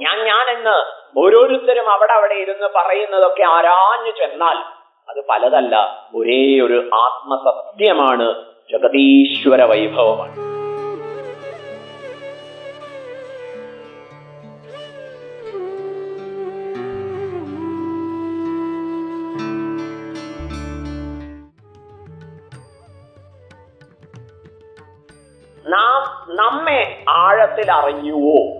ഞാൻ ഞാൻ ഞാനെന്ന് ഓരോരുത്തരും അവിടെ അവിടെ ഇരുന്ന് പറയുന്നതൊക്കെ ആരാഞ്ഞു ചെന്നാൽ അത് പലതല്ല. ഒരേ ഒരു ആത്മസത്യമാണ് ജഗതീശ്വര വൈഭവമാണ്. നാം നമ്മെ ആഴത്തിൽ അറിഞ്ഞുവോ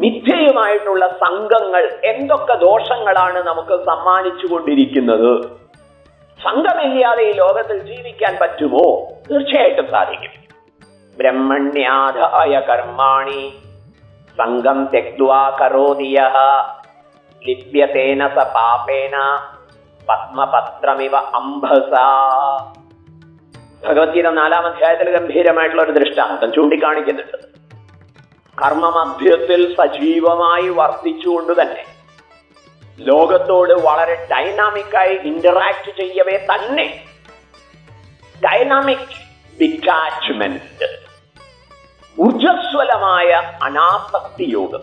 മിഥ്യയുമായിട്ടുള്ള സംഘങ്ങൾ എന്തൊക്കെ ദോഷങ്ങളാണ് നമുക്ക് സമ്മാനിച്ചു കൊണ്ടിരിക്കുന്നത് സംഘമില്ലാതെ ഈ ലോകത്തിൽ ജീവിക്കാൻ പറ്റുമോ? തീർച്ചയായിട്ടും സാധിക്കും. ബ്രഹ്മണ്യാധായ കർമാണി സംഘം തെക്വാ കരോതിയ ലിപ്യതേന സ പാപേന പത്മപത്രമിവ അംഭസ. ഭഗവത്ഗീത നാലാം അധ്യായത്തിൽ ഗംഭീരമായിട്ടുള്ള ഒരു ദൃഷ്ടാന്തം ചൂണ്ടിക്കാണിക്കുന്നുണ്ട്. കർമ്മമധ്യത്തിൽ സജീവമായി വർത്തിച്ചുകൊണ്ട് തന്നെ ലോകത്തോട് വളരെ ഡൈനാമിക്കായി ഇന്ററാക്ട് ചെയ്യവേ തന്നെ. ഡൈനാമിക് ഡിറ്റാച്ച്മെന്റ് ഊർജസ്വലമായ അനാസക്തി യോഗം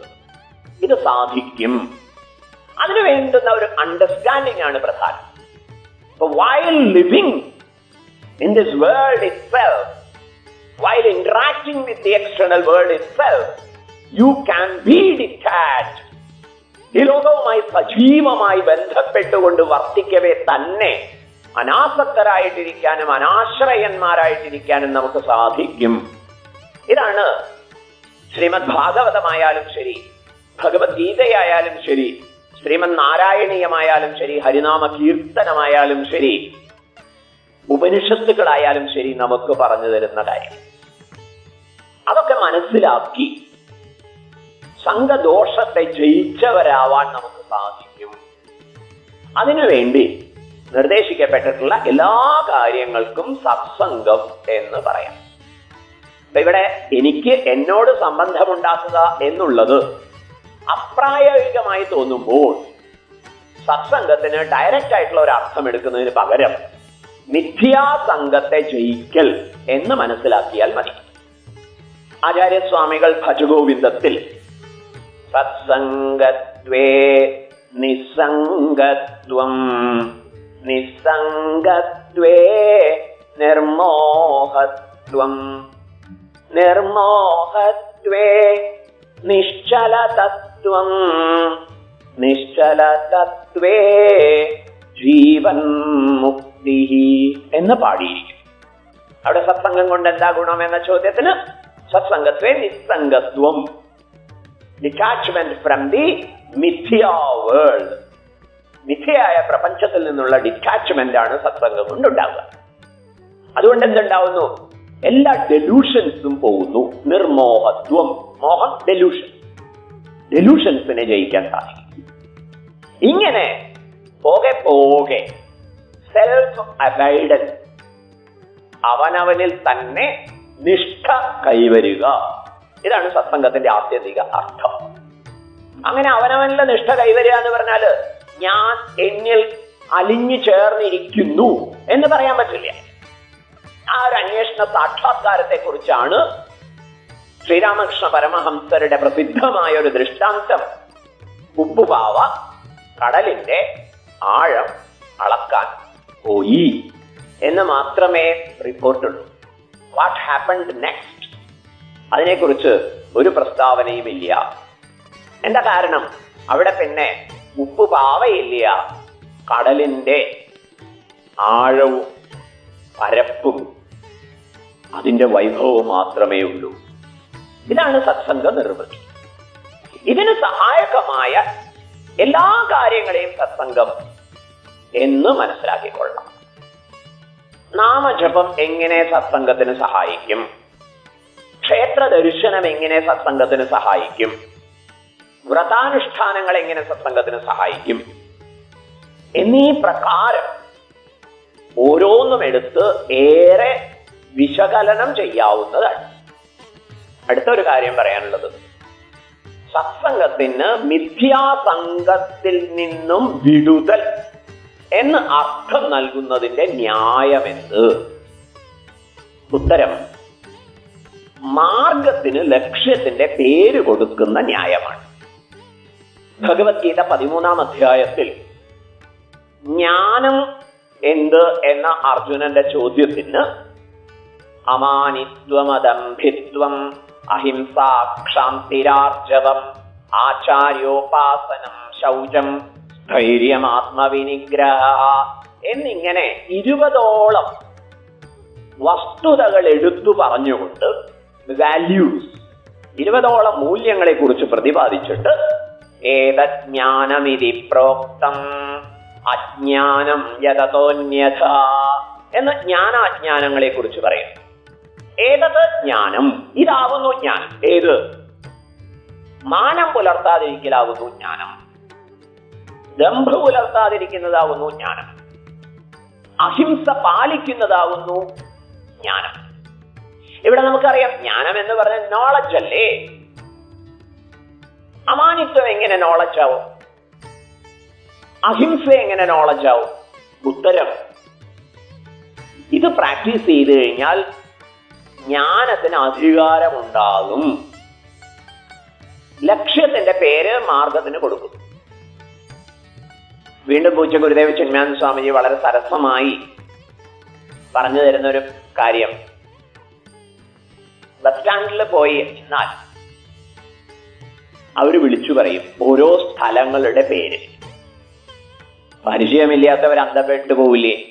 ഇത് സാധിക്കും. അതിനു വേണ്ടുന്ന ഒരു അണ്ടർസ്റ്റാൻഡിംഗ് ആണ് പ്രധാനം. While living in this world this world itself, interacting with the external world world itself, you can be detached. ഈ ലോകവുമായി സജീവമായി ബന്ധപ്പെട്ടുകൊണ്ട് വർത്തിക്കവേ തന്നെ. അനാസക്തരായിട്ടിരിക്കാനും അനാശ്രയന്മാരായിട്ടിരിക്കാനും നമുക്ക് സാധിക്കും. ഇതാണ് ശ്രീമദ് ഭാഗവതമായാലും ശരി ഭഗവത്ഗീതയായാലും ശരി ശ്രീമദ് നാരായണീയമായാലും ശരി ഹരിനാമ കീർത്തനമായാലും ശരി ഉപനിഷത്തുക്കളായാലും ശരി നമുക്ക് പറഞ്ഞു തരുന്ന കാര്യം. അതൊക്കെ മനസ്സിലാക്കി സംഘദോഷത്തെ ജയിച്ചവരാവാൻ നമുക്ക് സാധിക്കും. അതിനുവേണ്ടി നിർദ്ദേശിക്കപ്പെട്ടിട്ടുള്ള എല്ലാ കാര്യങ്ങൾക്കും സത്സംഗം എന്ന് പറയാം. അപ്പൊ ഇവിടെ എനിക്ക് എന്നോട് സംബന്ധമുണ്ടാക്കുക എന്നുള്ളത് അപ്രായോഗികമായി തോന്നുമ്പോൾ സത്സംഗത്തിന് ഡയറക്റ്റ് ആയിട്ടുള്ള ഒരു അർത്ഥം എടുക്കുന്നതിന് പകരം മിഥ്യാസംഗത്തെ ജയിക്കൽ എന്ന് മനസ്സിലാക്കിയാൽ മതി. ആചാര്യസ്വാമികൾ ഭജഗോവിന്ദത്തിൽ സത്സംഗത്വേ നിസ്സംഗത്വം നിസ്സംഗത്വേ നിർമോഹത്വം നിർമോഹത്വേ നിശ്ചലതത്വം നിശ്ചലതത്വേ ജീവൻ മുക്തി എന്ന് പാടിയിരിക്കും അവിടെ സത്സംഗം കൊണ്ട് എന്താ ഗുണം എന്ന ചോദ്യത്തിന്? സത്സംഗത്വേ നിസ്സംഗത്വം. Detachment from the mithya world മിഥ്യയായ പ്രപഞ്ചത്തിൽ നിന്നുള്ള ഡിറ്റാച്ച്മെന്റ് ആണ് സത്സംഗം കൊണ്ടുണ്ടാവുക. അതുകൊണ്ട് എന്തുണ്ടാവുന്നു? എല്ലാ ഡെലൂഷൻസും പോകുന്നു. നിർമോഹത്വം. മോഹം ഡെലൂഷൻ ഡെലൂഷൻസിനെ ജയിക്കാൻ സാധിക്കും. ഇങ്ങനെ പോകെ പോകെ സെൽഫ് അവൈഡൻസ് അവനവനിൽ തന്നെ നിഷ്ഠ കൈവരിക. ഇതാണ് സത്സംഗത്തിന്റെ ആത്യന്തിക അർത്ഥം. അങ്ങനെ അവനവനിലെ നിഷ്ഠ കൈവരിക എന്ന് പറഞ്ഞാൽ ഞാൻ എന്നിൽ അലിഞ്ഞു ചേർന്നിരിക്കുന്നു എന്ന് പറയാൻ പറ്റില്ല. ആ ഒരു അന്വേഷണ സാക്ഷാത്കാരത്തെ കുറിച്ചാണ് ശ്രീരാമകൃഷ്ണ പരമഹംസരുടെ പ്രസിദ്ധമായ ഒരു ദൃഷ്ടാന്തം. ഉപ്പുപാവ കടലിന്റെ ആഴം അളക്കാൻ പോയി എന്ന് മാത്രമേ റിപ്പോർട്ടുള്ളൂ. വാട്ട് ഹാപ്പൻഡ് നെക്സ്റ്റ് അതിനെക്കുറിച്ച് ഒരു പ്രസ്താവനയും ഇല്ല എന്താ കാരണം? അവിടെ പിന്നെ ഉപ്പ് പാവയില്ല. കടലിന്റെ ആഴവും പരപ്പും അതിന്റെ വൈഭവവും മാത്രമേ ഉള്ളൂ. ഇതാണ് സത്സംഗ നിർവൃത്തി. ഇതിന് സഹായകമായ എല്ലാ കാര്യങ്ങളെയും സത്സംഗം എന്ന് മനസ്സിലാക്കിക്കൊള്ളാം നാമജപം എങ്ങനെ സത്സംഗത്തിന് സഹായിക്കും? ക്ഷേത്ര ദർശനം എങ്ങനെ സത്സംഗത്തിന് സഹായിക്കും? വ്രതാനുഷ്ഠാനങ്ങൾ എങ്ങനെ സത്സംഗത്തിന് സഹായിക്കും? എന്നീ പ്രകാരം ഓരോന്നും എടുത്ത് ഏറെ വിശകലനം ചെയ്യാവുന്നതാണ്. അടുത്തൊരു കാര്യം പറയാനുള്ളത്. സത്സംഗത്തിന് മിഥ്യാസംഗത്തിൽ നിന്നും വിടുതൽ എന്ന് അർത്ഥം നൽകുന്നതിന്റെ ന്യായമെന്ത്? ഉത്തരം മാർഗത്തിന് ലക്ഷ്യത്തിന്റെ പേര് കൊടുക്കുന്ന ന്യായമാണ്. ഭഗവത്ഗീത പതിമൂന്നാം അധ്യായത്തിൽ ജ്ഞാനം എന്ത് എന്ന അർജുനന്റെ ചോദ്യത്തിന് അമാനിത്വമദംഭിത്വം അഹിംസാക്ഷാന്തിരാർജവം ആചാര്യോപാസനം ശൗചം ധൈര്യമാത്മവിനിഗ്രഹ എന്നിങ്ങനെ ഇരുപതോളം വസ്തുതകൾ എടുത്തു പറഞ്ഞുകൊണ്ട് വാല്യൂസ് ഇരുപതോളം മൂല്യങ്ങളെ കുറിച്ച് പ്രതിപാദിച്ചിട്ട് ഏതജ്ഞാനമിതി പ്രോക്തം. അജ്ഞാനം യഥതോന്യഥ എന്ന് ജ്ഞാനാജ്ഞാനങ്ങളെ കുറിച്ച് പറയും ഏതത് ജ്ഞാനം? ഇതാവുന്നു ജ്ഞാനം. ഏത്? മാനം പുലർത്താതിരിക്കലാവുന്നു ജ്ഞാനം. ദമ്പ് പുലർത്താതിരിക്കുന്നതാവുന്നു ജ്ഞാനം. അഹിംസ പാലിക്കുന്നതാവുന്നു ജ്ഞാനം. ഇവിടെ നമുക്കറിയാം ജ്ഞാനം എന്ന് പറഞ്ഞ നോളജ് അല്ലേ? അമാനിത്വം എങ്ങനെ നോളജ് ആവും? അഹിംസ എങ്ങനെ നോളജ് ആവും? ഉത്തരം. ഇത് പ്രാക്ടീസ് ചെയ്ത് കഴിഞ്ഞാൽ ജ്ഞാനത്തിന് അധികാരമുണ്ടാകും. ലക്ഷ്യത്തിന്റെ പേര് മാർഗത്തിന് കൊടുക്കും. വീണ്ടും പൂച്ച ഗുരുദേവ ചിന്മാനന്ദ സ്വാമിജി വളരെ സരസമായി പറഞ്ഞു തരുന്ന ഒരു കാര്യം. സ്റ്റാൻഡിൽ പോയി എന്നാൽ അവർ വിളിച്ചു പറയും ഓരോ സ്ഥലങ്ങളുടെ പേര്. പരിചയമില്ലാത്തവർ അന്തപ്പെട്ട് പോവില്ലേ?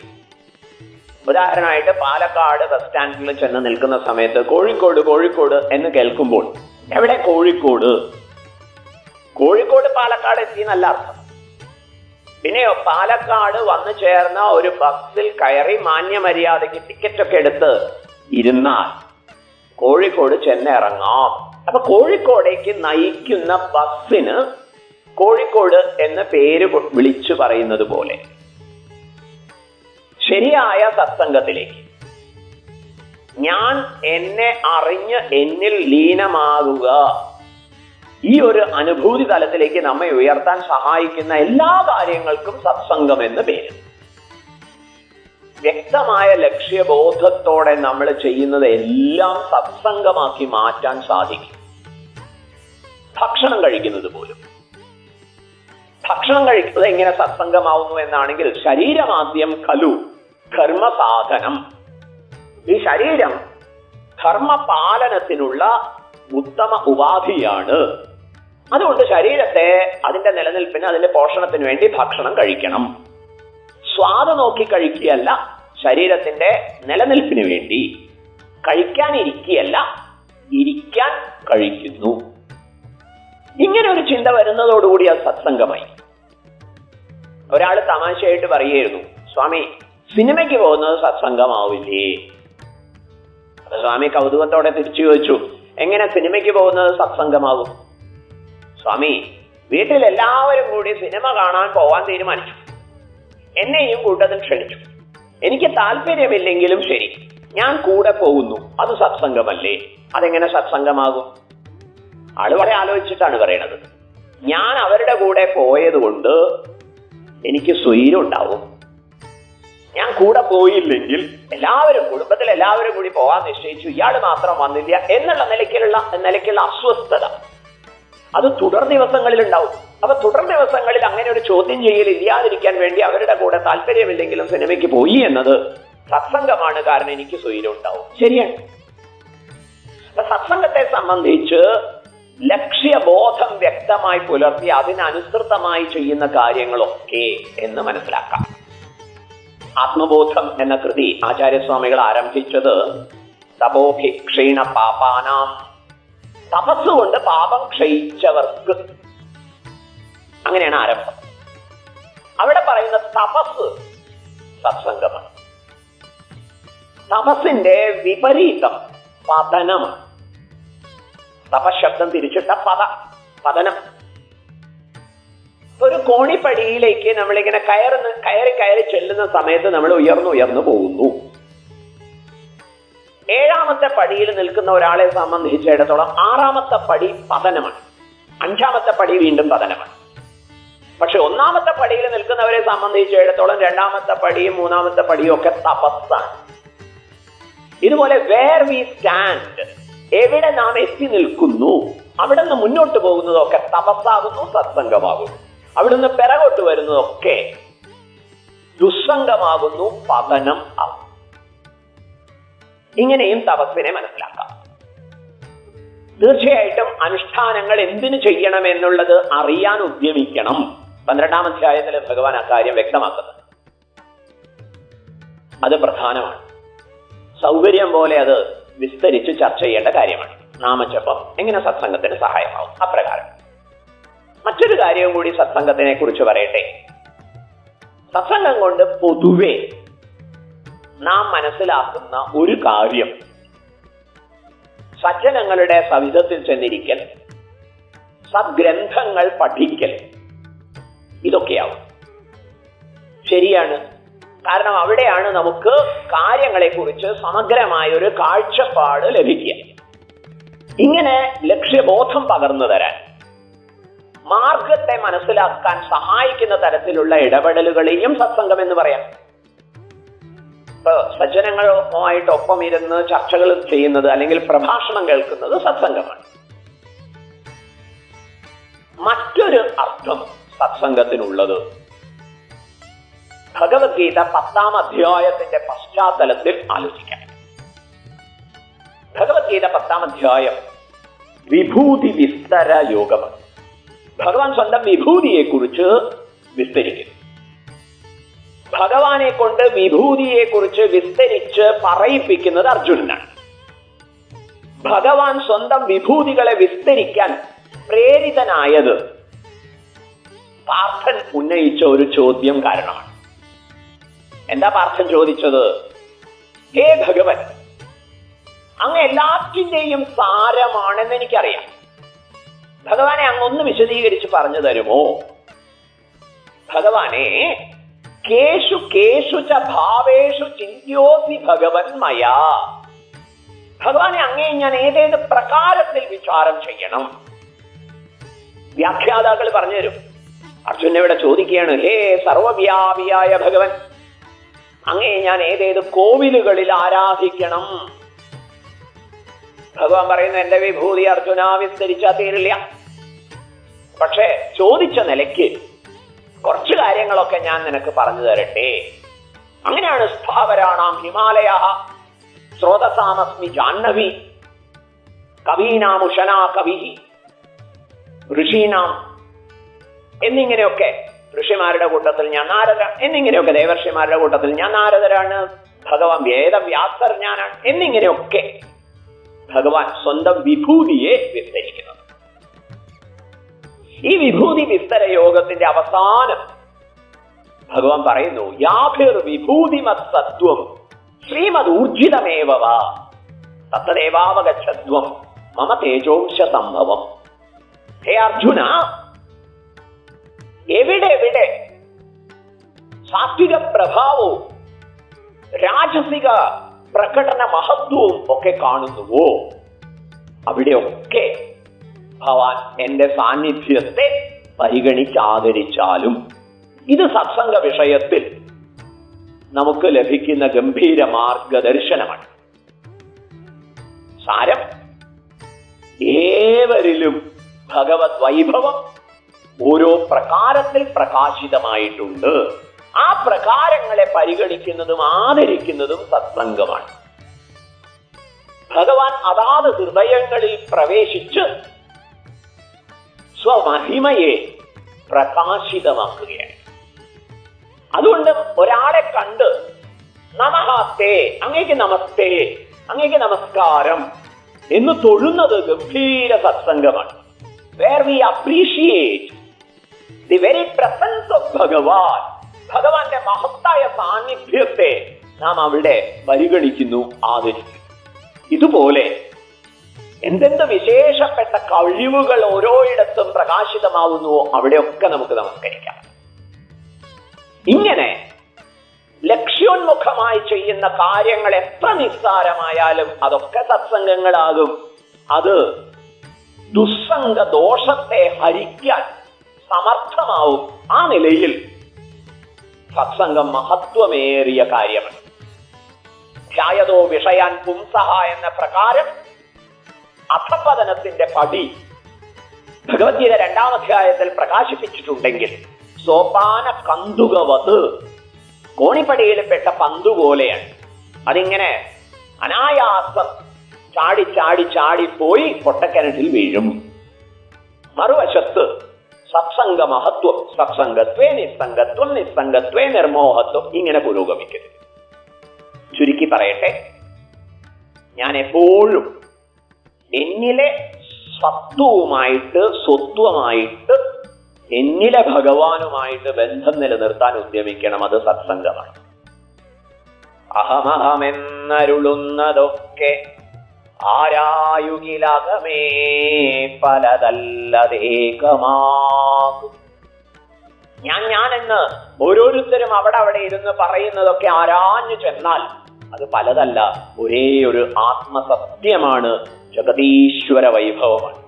ഉദാഹരണമായിട്ട് പാലക്കാട് ബസ് സ്റ്റാൻഡിൽ ചെന്ന് നിൽക്കുന്ന സമയത്ത് കോഴിക്കോട് കോഴിക്കോട് എന്ന് കേൾക്കുമ്പോൾ എവിടെ കോഴിക്കോട്? കോഴിക്കോട് പാലക്കാട് എത്തി എന്നല്ല അർത്ഥം. പിന്നെയോ പാലക്കാട് വന്നു ചേർന്ന ഒരു ബസ്സിൽ കയറി മാന്യമര്യാദയ്ക്ക് ടിക്കറ്റ് ഒക്കെ എടുത്ത് ഇരുന്നാൽ കോഴിക്കോട് ചെന്നിറങ്ങാം അപ്പൊ കോഴിക്കോടേക്ക് നയിക്കുന്ന ബസ്സിന് കോഴിക്കോട് എന്ന പേര് വിളിച്ചു പറയുന്നത് പോലെ. ശരിയായ സത്സംഗത്തിലേക്ക്. ഞാൻ എന്നെ അറിഞ്ഞ് എന്നിൽ ലീനമാകുക. ഈ ഒരു അനുഭൂതി തലത്തിലേക്ക് നമ്മെ ഉയർത്താൻ സഹായിക്കുന്ന എല്ലാ കാര്യങ്ങൾക്കും സത്സംഗം എന്ന് പേര്. വ്യക്തമായ ലക്ഷ്യബോധത്തോടെ നമ്മൾ ചെയ്യുന്നത് എല്ലാം സത്സംഗമാക്കി മാറ്റാൻ സാധിക്കും. ഭക്ഷണം കഴിക്കുന്നത് പോലും. ഭക്ഷണം കഴിക്കുന്നത് എങ്ങനെ സത്സംഗമാവുന്നു എന്നാണെങ്കിൽ ശരീരമാദ്യം കലു ധർമ്മസാധനം. ഈ ശരീരം ധർമ്മപാലനത്തിനുള്ള ഉത്തമ ഉപാധിയാണ്. അതുകൊണ്ട് ശരീരത്തെ അതിന്റെ നിലനിൽപ്പിന് അതിന്റെ പോഷണത്തിന് വേണ്ടി ഭക്ഷണം കഴിക്കണം. സ്വാദ് നോക്കി കഴിക്കുകയല്ല ശരീരത്തിന്റെ നിലനിൽപ്പിന് വേണ്ടി കഴിക്കാൻ ഇരിക്കുകയല്ല ഇരിക്കാൻ കഴിക്കുന്നു. ഇങ്ങനെ ഒരു ചിന്ത വരുന്നതോടുകൂടി അത് സത്സംഗമായി. ഒരാൾ തമാശയായിട്ട് പറയുകയായിരുന്നു സ്വാമി സിനിമയ്ക്ക് പോകുന്നത് സത്സംഗമാവില്ലേ? അപ്പൊ സ്വാമി കൗതുകത്തോടെ തിരിച്ചു ചോദിച്ചു എങ്ങനെ സിനിമയ്ക്ക് പോകുന്നത് സത്സംഗമാകും? സ്വാമി വീട്ടിൽ എല്ലാവരും കൂടി സിനിമ കാണാൻ പോവാൻ തീരുമാനിച്ചു. എന്നെയും കൂട്ടത്തിൽ ക്ഷണിച്ചു. എനിക്ക് താല്പര്യമില്ലെങ്കിലും ശരി ഞാൻ കൂടെ പോകുന്നു. അത് സത്സംഗമല്ലേ? അതെങ്ങനെ സത്സംഗമാകും? ആൾ വളരെ ആലോചിച്ചിട്ടാണ് പറയണത്. ഞാൻ അവരുടെ കൂടെ പോയത് കൊണ്ട് എനിക്ക് സ്വൈരം ഉണ്ടാവും ഞാൻ കൂടെ പോയില്ലെങ്കിൽ എല്ലാവരും കുടുംബത്തിൽ എല്ലാവരും കൂടി പോകാൻ നിശ്ചയിച്ചു. ഇയാൾ മാത്രം വന്നില്ല എന്നുള്ള നിലയ്ക്കുള്ള നിലയ്ക്കുള്ള അസ്വസ്ഥത. അത് തുടർ ദിവസങ്ങളിൽ ഉണ്ടാവും അപ്പൊ തുടർ ദിവസങ്ങളിൽ അങ്ങനെ ഒരു ചോദ്യം ചെയ്യൽ ഇല്ലാതിരിക്കാൻ വേണ്ടി അവരുടെ കൂടെ താല്പര്യമില്ലെങ്കിലും സിനിമയ്ക്ക് പോയി എന്നത് സത്സംഗമാണ് കാരണം എനിക്ക് സ്വൈരം ഉണ്ടാവും. ശരിയാണ്. സത്സംഗത്തെ സംബന്ധിച്ച് ലക്ഷ്യബോധം വ്യക്തമായി പുലർത്തി അതിനനുസൃതമായി ചെയ്യുന്ന കാര്യങ്ങളൊക്കെ എന്ന് മനസ്സിലാക്കാം. ആത്മബോധം എന്ന കൃതി ആചാര്യസ്വാമികൾ ആരംഭിച്ചത് തപോഭിക്ഷീണ പാപാനാം തപസ് കൊണ്ട് പാപം ക്ഷയിച്ചവർക്ക് അങ്ങനെയാണ് ആരംഭം. അവിടെ പറയുന്ന തപസ് സത്സംഗമാണ്. തപസ്സിന്റെ വിപരീതം പതനമാണ്. തപശബ്ദം തിരിച്ചിട്ട പത പതനം. ഒരു കോണിപ്പടിയിലേക്ക് നമ്മളിങ്ങനെ കയറുന്ന കയറി കയറി ചെല്ലുന്ന സമയത്ത് നമ്മൾ ഉയർന്നു ഉയർന്നു പോകുന്നു. ഏഴാമത്തെ പടിയിൽ നിൽക്കുന്ന ഒരാളെ സംബന്ധിച്ചിടത്തോളം ആറാമത്തെ പടി പതനമാണ്. അഞ്ചാമത്തെ പടി വീണ്ടും പതനമാണ്. പക്ഷെ ഒന്നാമത്തെ പടിയിൽ നിൽക്കുന്നവരെ സംബന്ധിച്ചിടത്തോളം രണ്ടാമത്തെ പടിയും മൂന്നാമത്തെ പടിയും ഒക്കെ തപസ്സാണ്. ഇതുപോലെ വേർ വി സ്റ്റാൻഡ് എവിടെ നാം എത്തി നിൽക്കുന്നു അവിടെ നിന്ന് മുന്നോട്ട് പോകുന്നതൊക്കെ തപസ്സാകുന്നു സത്സംഗമാകുന്നു. അവിടുന്ന് പിറകോട്ട് വരുന്നതൊക്കെ ദുസ്സംഗമാകുന്നു പതനം ആകുന്നു ഇങ്ങനെയും തപസ്സിനെ മനസ്സിലാക്കാം. തീർച്ചയായിട്ടും അനുഷ്ഠാനങ്ങൾ എന്തിനു ചെയ്യണം എന്നുള്ളത് അറിയാൻ ഉദ്യമിക്കണം. പന്ത്രണ്ടാം അധ്യായത്തിൽ ഭഗവാൻ അക്കാര്യം വ്യക്തമാക്കുന്നത് അത് പ്രധാനമാണ്. സൗകര്യം പോലെ അത് വിസ്തരിച്ച് ചർച്ച ചെയ്യേണ്ട കാര്യമാണ്. നാമജപം എങ്ങനെ സത്സംഗത്തിന് സഹായമാവും? അപ്രകാരം. മറ്റൊരു കാര്യവും കൂടി സത്സംഗത്തിനെ കുറിച്ച് പറയട്ടെ. സത്സംഗം കൊണ്ട് പൊതുവെ നാം മനസ്സിലാക്കുന്ന ഒരു കാര്യം. സജ്ജനങ്ങളുടെ സവിധത്തിൽ ചെന്നിരിക്കൽ സദ്ഗ്രന്ഥങ്ങൾ പഠിക്കൽ ഇതൊക്കെയാവും. ശരിയാണ്. കാരണം അവിടെയാണ് നമുക്ക് കാര്യങ്ങളെ കുറിച്ച് സമഗ്രമായ ഒരു കാഴ്ചപ്പാട് ലഭിക്കുക. ഇങ്ങനെ ലക്ഷ്യബോധം പകർന്നു തരാൻ മാർഗത്തെ മനസ്സിലാക്കാൻ സഹായിക്കുന്ന തരത്തിലുള്ള ഇടപെടലുകളെയും സത്സംഗം എന്ന് പറയാം. ഇപ്പൊ സജ്ജനങ്ങളുമായിട്ടൊപ്പം ഇരുന്ന് ചർച്ചകൾ ചെയ്യുന്നത് അല്ലെങ്കിൽ പ്രഭാഷണം കേൾക്കുന്നത് സത്സംഗമാണ്. മറ്റൊരു അർത്ഥം സത്സംഗത്തിനുള്ളത്. ഭഗവത്ഗീത പത്താം അധ്യായത്തിന്റെ പശ്ചാത്തലത്തിൽ ആലോചിക്കാം. ഭഗവത്ഗീത പത്താം അധ്യായം വിഭൂതി വിസ്തര യോഗമാണ്. ഭഗവാൻ സ്വന്തം വിഭൂതിയെ കുറിച്ച് വിസ്തരിക്കുന്നു. ഭഗവാനെ കൊണ്ട് വിഭൂതിയെ കുറിച്ച് വിസ്തരിച്ച് പറയിപ്പിക്കുന്നത് അർജുനനാണ്. ഭഗവാൻ സ്വന്തം വിഭൂതികളെ വിസ്തരിക്കാൻ പ്രേരിതനായത് പാർത്ഥൻ ഉന്നയിച്ച ഒരു ചോദ്യം കാരണമാണ്. എന്താ പാർത്ഥൻ ചോദിച്ചത്? ഹേ ഭഗവൻ അങ്ങ് എല്ലാറ്റിന്റെയും സാരമാണെന്ന് എനിക്കറിയാം. ഭഗവാനെ അങ്ങൊന്ന് വിശദീകരിച്ച് പറഞ്ഞു തരുമോ? ഭഗവാനെ കേഷു കേഷു ച ഭാവേഷു ചിന്യോസി ഭഗവൻ മയാ. ഭഗവാനെ അങ്ങേ ഞാൻ ഏതേത് പ്രകാരത്തിൽ വിചാരം ചെയ്യണം? വ്യാഖ്യാതാക്കൾ പറഞ്ഞു തരും അർജുന ഇവിടെ ചോദിക്കുകയാണ് ഹേ സർവവ്യാപിയായ ഭഗവൻ അങ്ങേ ഞാൻ ഏതേത് കോവിലുകളിൽ ആരാധിക്കണം? ഭഗവാൻ പറയുന്നു എന്റെ വിഭൂതി അർജുന വിസ്തരിച്ചാൽ തീരില്ല. പക്ഷേ ചോദിച്ച നിലയ്ക്ക് കുറച്ച് കാര്യങ്ങളൊക്കെ ഞാൻ നിനക്ക് പറഞ്ഞു തരട്ടെ. അങ്ങനെയാണ് സ്ഥാവരാണാം ഹിമാലയ. സ്രോതസാമസ്മി ജാഹ്നവി. കവീനാം കവി ഋഷീനാം. എന്നിങ്ങനെയൊക്കെ ഋഷിമാരുടെ കൂട്ടത്തിൽ ഞാൻ നാരദ എന്നിങ്ങനെയൊക്കെ ദേവർഷിമാരുടെ കൂട്ടത്തിൽ ഞാൻ നാരദരാണ്. ഭഗവാൻ വേദവ്യാസർ ഞാനാണ്. എന്നിങ്ങനെയൊക്കെ ഭഗവാൻ സ്വന്തം വിഭൂതിയെ വിസ്തരിക്കുന്നത് ഈ വിഭൂതി വിസ്തര യോഗത്തിന്റെ അവസാനം ഭഗവാൻ പറയുന്നു യാഭിർ വിഭൂതിമത് സത്വം ശ്രീമത് ഊർജിതമേവ തത്തദേവാവഗച്ഛത്വം മമ തേജോംശ സംഭവം. ഹേ അർജുന എവിടെ എവിടെ? സാത്വിക പ്രഭാവവും രാജസിക പ്രകടന മഹത്വവും ഒക്കെ കാണുന്നുവോ? അവിടെയൊക്കെ ഭവാൻ എന്റെ സാന്നിധ്യത്തെ പരിഗണിച്ചാദരിച്ചാലും ഇത് സത്സംഗ വിഷയത്തിൽ നമുക്ക് ലഭിക്കുന്ന ഗംഭീര മാർഗദർശനമാണ്. സാരം? ഏവരിലും ഭഗവത് വൈഭവം ഓരോ പ്രകാരത്തിൽ പ്രകാശിതമായിട്ടുണ്ട്. ആ പ്രകാരങ്ങളെ പരിഗണിക്കുന്നതും ആദരിക്കുന്നതും സത്സംഗമാണ്. ഭഗവാൻ അതാത് ഹൃദയങ്ങളിൽ പ്രവേശിച്ച് സ്വമഹിമയെ പ്രകാശിതമാക്കുകയാണ്. അതുകൊണ്ട് ഒരാളെ കണ്ട് നമഹാത്തേ അങ്ങേക്ക് നമസ്തേ അങ്ങേക്ക് നമസ്കാരം എന്ന് തൊഴുന്നത് ഗംഭീര സത്സംഗമാണ്. Where we appreciate the very presence of Bhagavan ഭഗവാന്റെ മഹത്തായ സാന്നിധ്യത്തെ നാം അവിടെ പരിഗണിക്കുന്നു ആദരിക്കുന്നു. ഇതുപോലെ എന്തെന്ത് വിശേഷപ്പെട്ട കഴിവുകൾ ഓരോയിടത്തും പ്രകാശിതമാവുന്നുവോ അവിടെയൊക്കെ നമുക്ക് നമസ്കരിക്കാം. ഇങ്ങനെ ലക്ഷ്യോന്മുഖമായി ചെയ്യുന്ന കാര്യങ്ങൾ എത്ര നിസ്സാരമായാലും അതൊക്കെ സത്സംഗങ്ങളാകും. അത് ദുസ്സംഗ ദോഷത്തെ ഹരിക്കാൻ സമർത്ഥമാവും ആ നിലയിൽ സത്സംഗം മഹത്വമേറിയ കാര്യമാണ്. ധ്യായതോ വിഷയാൻ പുംസഹ എന്ന പ്രകാരം അധപതനത്തിന്റെ പടി ഭഗവത്ഗീത രണ്ടാം അധ്യായത്തിൽ പ്രകാശിപ്പിച്ചിട്ടുണ്ടെങ്കിൽ സോപാന കന്തുകവത് കോണിപ്പടിയിൽപ്പെട്ട പന്തു പോലെയാണ്. അതിങ്ങനെ അനായാസം ചാടി ചാടി ചാടി പോയി പൊട്ടക്കിണറ്റിൽ വീഴും. മറുവശത്ത് സത്സംഗ മഹത്വം സത്സംഗത്വേ നിസ്സംഗത്വം നിസ്സംഗത്വേ നിർമോഹത്വം ഇങ്ങനെ പുരോഗമിക്കരുത് ചുരുക്കി പറയട്ടെ ഞാൻ എപ്പോഴും എന്നിലെ സത്വവുമായിട്ട് സ്വത്വമായിട്ട് എന്നിലെ ഭഗവാനുമായിട്ട് ബന്ധം നിലനിർത്താൻ ഉദ്യമിക്കണം. അത് സത്സംഗമാണ്. അഹമഹമെന്നരുളുന്നതൊക്കെ ആരായുകിലകമേ പലതല്ലതേകമാകും ഞാൻ ഞാനെന്ന് ഓരോരുത്തരും അവിടെ അവിടെ ഇരുന്ന് പറയുന്നതൊക്കെ ആരാഞ്ഞു ചെന്നാൽ അത് പലതല്ല ഒരേ ഒരു ആത്മസത്യമാണ് ജഗതീശ്വര വൈഭവമാണ്.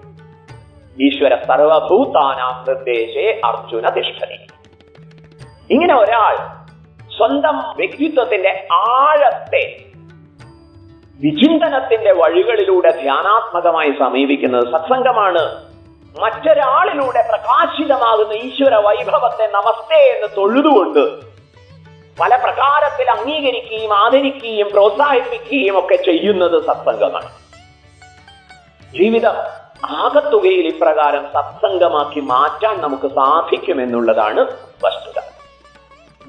ഈശ്വര സർവഭൂതാനാം നിർദ്ദേശേ അർജുന തിഷ്ഠതി ഇങ്ങനെ ഒരാൾ സ്വന്തം വ്യക്തിത്വത്തിന്റെ ആഴത്തെ വിചിന്തനത്തിന്റെ വഴികളിലൂടെ ധ്യാനാത്മകമായി സമീപിക്കുന്നത് സത്സംഗമാണ്. മറ്റൊരാളിലൂടെ പ്രകാശിതമാകുന്ന ഈശ്വര വൈഭവത്തെ നമസ്തേ എന്ന് തൊഴുതുകൊണ്ട് പല പ്രകാരത്തിൽ അംഗീകരിക്കുകയും ആദരിക്കുകയും പ്രോത്സാഹിപ്പിക്കുകയും ഒക്കെ ചെയ്യുന്നത് സത്സംഗമാണ്. ജീവിതം ആകത്തുകയിൽ ഇപ്രകാരം സത്സംഗമാക്കി മാറ്റാൻ നമുക്ക് സാധിക്കുമെന്നുള്ളതാണ് വസ്തുത.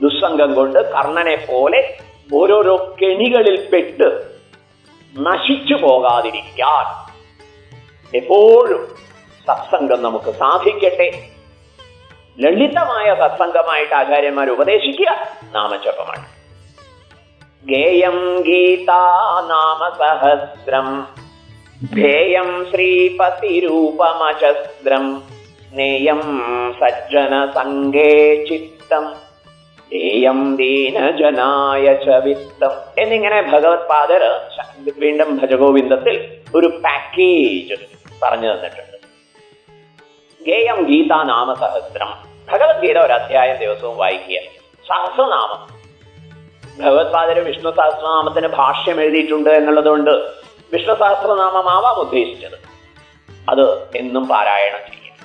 ദുസ്സംഗം കൊണ്ട് കർണനെ പോലെ ഓരോരോ കെണികളിൽ പെട്ട് നശിച്ചു പോകാതിരിക്കാൻ എപ്പോഴും സത്സംഗം നമുക്ക് സാധിക്കട്ടെ. ലളിതമായ സത്സംഗമായിട്ട് ആചാര്യന്മാർ ഉപദേശിക്കുക. നാമജപമാണ്. ഗേയം ഗീതാ നാമസഹസ്രം ധ്യേയം ശ്രീപതിരൂപമചസ്രം നേയം സജ്ജന സംഘേ ചിത്തം േയം ദീനജനായ ച വിത്തം എന്നിങ്ങനെ ഭഗവത് പാദർ വീണ്ടും ഭജഗോവിന്ദത്തിൽ ഒരു പാക്കേജ് പറഞ്ഞു തന്നിട്ടുണ്ട്. ഗേയം ഗീതാ നാമസഹസ്രം. ഭഗവത്ഗീത ഒരു അധ്യായം ദിവസവും വായിക്കുക. സഹസ്രനാമം. ഭഗവത്പാദര് വിഷ്ണു സഹസ്രനാമത്തിന് ഭാഷ്യം എഴുതിയിട്ടുണ്ട് എന്നുള്ളതുകൊണ്ട് വിഷ്ണു സഹസ്രനാമമാവാം ഉദ്ദേശിച്ചത്. അത് എന്നും പാരായണം ചെയ്യും.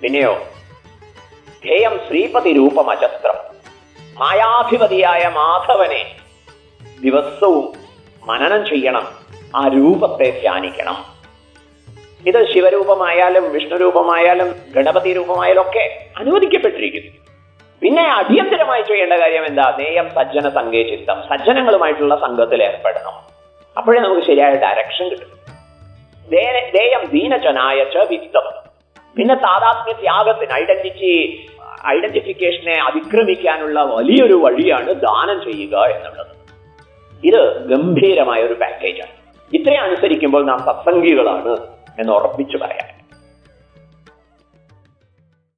പിന്നെയോ ധ്യേയം ശ്രീപതി രൂപമചത്രം മായാധിപതിയായ മാധവനെ ദിവസവും മനനം ചെയ്യണം ആ രൂപത്തെ ധ്യാനിക്കണം. ഇത് ശിവരൂപമായാലും വിഷ്ണു രൂപമായാലും ഗണപതി രൂപമായാലും ഒക്കെ അനുവദിക്കപ്പെട്ടിരിക്കുന്നു. പിന്നെ അടിയന്തരമായി ചെയ്യേണ്ട കാര്യം എന്താ? നേയം സജ്ജന സംഘേചിത്തം സജ്ജനങ്ങളുമായിട്ടുള്ള സംഘത്തിൽ ഏർപ്പെടണം. അപ്പോഴേ നമുക്ക് ശരിയായ ഡയറക്ഷൻ കിട്ടും. ദേയം ദീനജനായ വിത്തം പിന്നെ താതാത്മ്യ ത്യാഗത്തിന് ഐഡന്റിറ്റി ഐഡന്റിഫിക്കേഷനെ അതിക്രമിക്കാനുള്ള വലിയൊരു വഴിയാണ് ദാനം ചെയ്യുക എന്നുള്ളത്. ഇത് ഗംഭീരമായ ഒരു പാക്കേജാണ് ഇത്രയും അനുസരിക്കുമ്പോൾ നാം സത്സംഗികളാണ് എന്ന് ഉറപ്പിച്ചു പറയാം